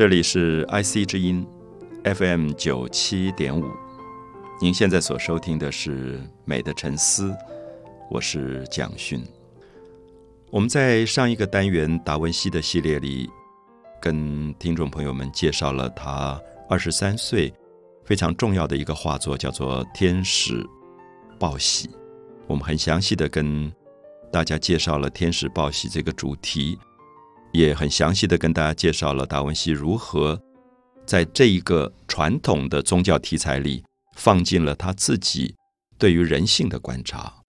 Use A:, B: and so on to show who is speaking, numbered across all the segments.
A: 这里是 IC 之音 FM 九七点五，您现在所收听的是《美的沉思》，我是蒋勋。我们在上一个单元达文西的系列里，跟听众朋友们介绍了他二十三岁非常重要的一个画作，叫做《天使报喜》。我们很详细的跟大家介绍了“天使报喜”这个主题。也很详细的跟大家介绍了达文西如何在这一个传统的宗教题材里放进了他自己对于人性的观察，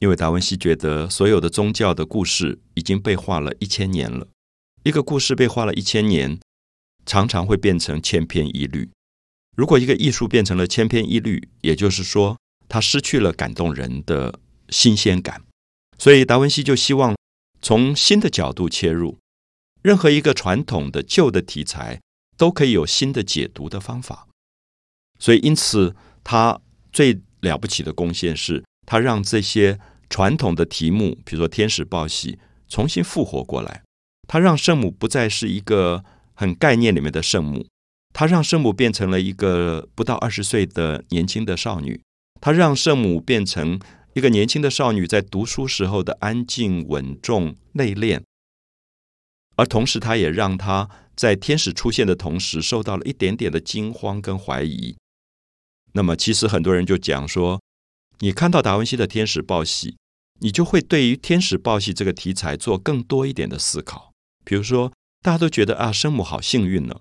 A: 因为达文西觉得所有的宗教的故事已经被画了一千年了，一个故事被画了一千年，常常会变成千篇一律。如果一个艺术变成了千篇一律，也就是说，它失去了感动人的新鲜感。所以达文西就希望从新的角度切入。任何一个传统的旧的题材都可以有新的解读的方法，所以因此他最了不起的贡献是，他让这些传统的题目，比如说天使报喜，重新复活过来。他让圣母不再是一个很概念里面的圣母，他让圣母变成了一个不到二十岁的年轻的少女，他让圣母变成一个年轻的少女在读书时候的安静、稳重、内敛。而同时，他也让他在天使出现的同时，受到了一点点的惊慌跟怀疑。那么，其实很多人就讲说，你看到达文西的天使报喜，你就会对于天使报喜这个题材做更多一点的思考。比如说，大家都觉得啊，圣母好幸运呢。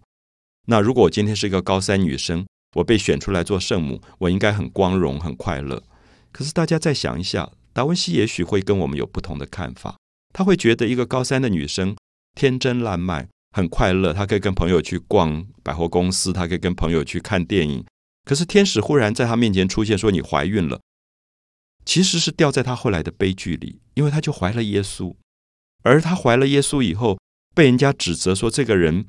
A: 那如果我今天是一个高三女生，我被选出来做圣母，我应该很光荣、很快乐。可是，大家再想一下，达文西也许会跟我们有不同的看法。他会觉得一个高三的女生。天真烂漫，很快乐。他可以跟朋友去逛百货公司，他可以跟朋友去看电影。可是天使忽然在他面前出现，说你怀孕了，其实是掉在他后来的悲剧里，因为他就怀了耶稣。而她怀了耶稣以后，被人家指责说这个人，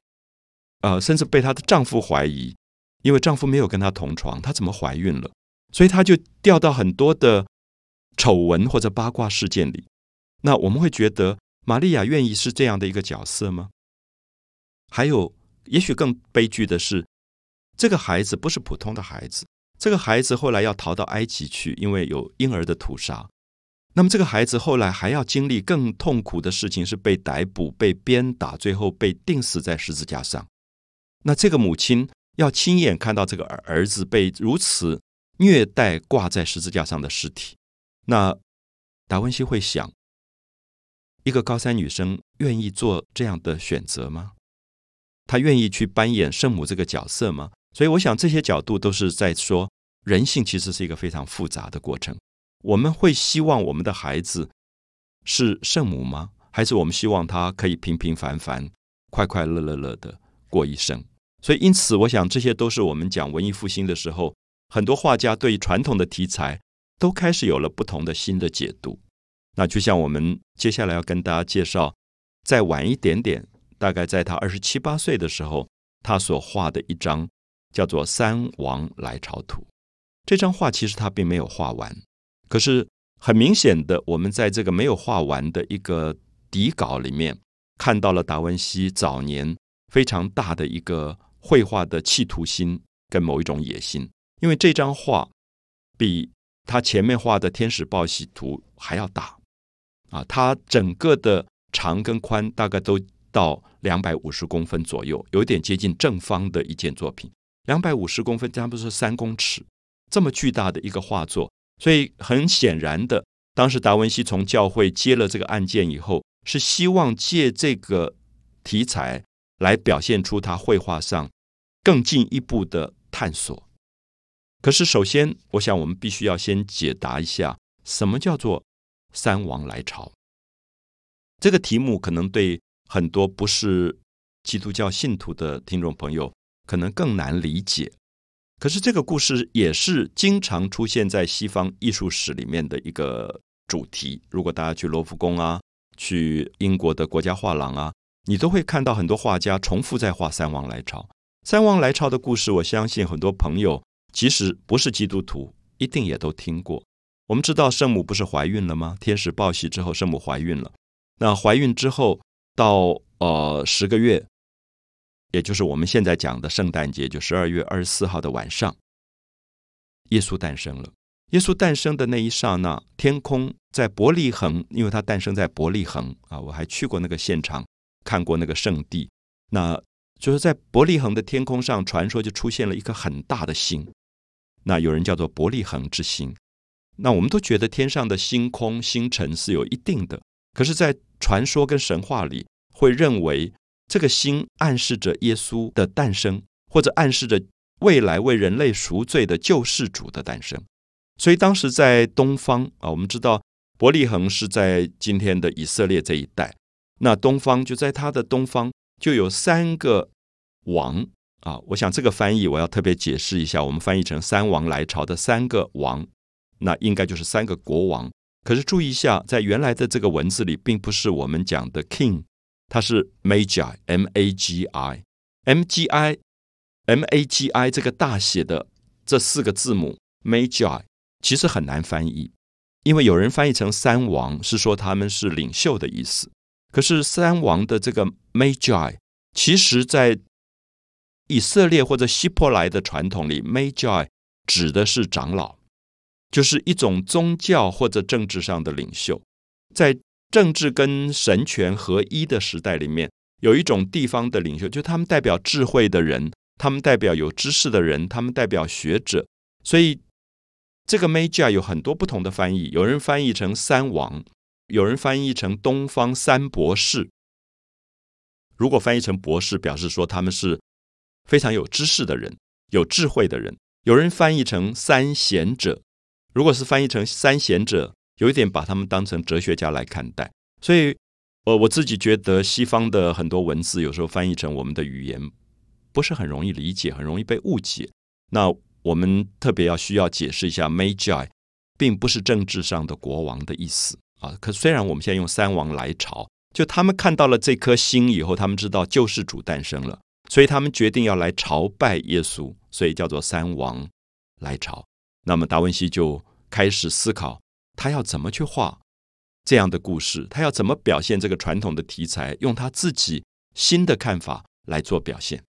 A: 呃，甚至被她的丈夫怀疑，因为丈夫没有跟她同床，她怎么怀孕了？所以她就掉到很多的丑闻或者八卦事件里。那我们会觉得。玛利亚愿意是这样的一个角色吗？还有，也许更悲剧的是，这个孩子不是普通的孩子。这个孩子后来要逃到埃及去，因为有婴儿的屠杀。那么，这个孩子后来还要经历更痛苦的事情，是被逮捕、被鞭打，最后被钉死在十字架上。那这个母亲要亲眼看到这个儿儿子被如此虐待、挂在十字架上的尸体。那达文西会想。一个高三女生愿意做这样的选择吗？她愿意去扮演圣母这个角色吗？所以，我想这些角度都是在说，人性其实是一个非常复杂的过程。我们会希望我们的孩子是圣母吗？还是我们希望他可以平平凡凡、快快乐乐乐的过一生？所以，因此，我想这些都是我们讲文艺复兴的时候，很多画家对传统的题材都开始有了不同的新的解读。那就像我们接下来要跟大家介绍，再晚一点点，大概在他二十七八岁的时候，他所画的一张叫做《三王来朝图》。这张画其实他并没有画完，可是很明显的，我们在这个没有画完的一个底稿里面，看到了达文西早年非常大的一个绘画的企图心跟某一种野心。因为这张画比他前面画的《天使报喜图》还要大。啊，它整个的长跟宽大概都到两百五十公分左右，有点接近正方的一件作品。两百五十公分，差不多是三公尺，这么巨大的一个画作。所以很显然的，当时达文西从教会接了这个案件以后，是希望借这个题材来表现出他绘画上更进一步的探索。可是，首先，我想我们必须要先解答一下，什么叫做？三王来朝，这个题目可能对很多不是基督教信徒的听众朋友可能更难理解。可是这个故事也是经常出现在西方艺术史里面的一个主题。如果大家去罗浮宫啊，去英国的国家画廊啊，你都会看到很多画家重复在画三王来朝。三王来朝的故事，我相信很多朋友即使不是基督徒，一定也都听过。我们知道圣母不是怀孕了吗？天使报喜之后，圣母怀孕了。那怀孕之后到呃十个月，也就是我们现在讲的圣诞节，就十二月二十四号的晚上，耶稣诞生了。耶稣诞生的那一刹那，天空在伯利恒，因为他诞生在伯利恒啊，我还去过那个现场，看过那个圣地。那就是在伯利恒的天空上，传说就出现了一颗很大的星，那有人叫做伯利恒之星。那我们都觉得天上的星空、星辰是有一定的，可是，在传说跟神话里，会认为这个星暗示着耶稣的诞生，或者暗示着未来为人类赎罪的救世主的诞生。所以当时在东方啊，我们知道伯利恒是在今天的以色列这一带。那东方就在它的东方，就有三个王啊。我想这个翻译我要特别解释一下，我们翻译成“三王来朝”的三个王，那应该就是三个国王。可是注意一下，在原来的这个文字里，并不是我们讲的 king，它是 magi，m a g i，m g i，m a g i 这个大写的这四个字母 magi。其实很难翻译，因为有人翻译成“三王”是说他们是领袖的意思。可是“三王”的这个 “magi”，其实在以色列或者希伯来的传统里，“magi” 指的是长老，就是一种宗教或者政治上的领袖。在政治跟神权合一的时代里面，有一种地方的领袖，就他们代表智慧的人，他们代表有知识的人，他们代表学者，所以。这个 major 有很多不同的翻译，有人翻译成三王，有人翻译成东方三博士。如果翻译成博士，表示说他们是非常有知识的人，有智慧的人。有人翻译成三贤者，如果是翻译成三贤者，有一点把他们当成哲学家来看待。所以，呃我自己觉得西方的很多文字有时候翻译成我们的语言，不是很容易理解，很容易被误解。那。我们特别要需要解释一下，Magi 并不是政治上的国王的意思啊。可虽然我们现在用三王来朝，就他们看到了这颗星以后，他们知道救世主诞生了，所以他们决定要来朝拜耶稣，所以叫做三王来朝。那么达文西就开始思考，他要怎么去画这样的故事，他要怎么表现这个传统的题材，用他自己新的看法来做表现。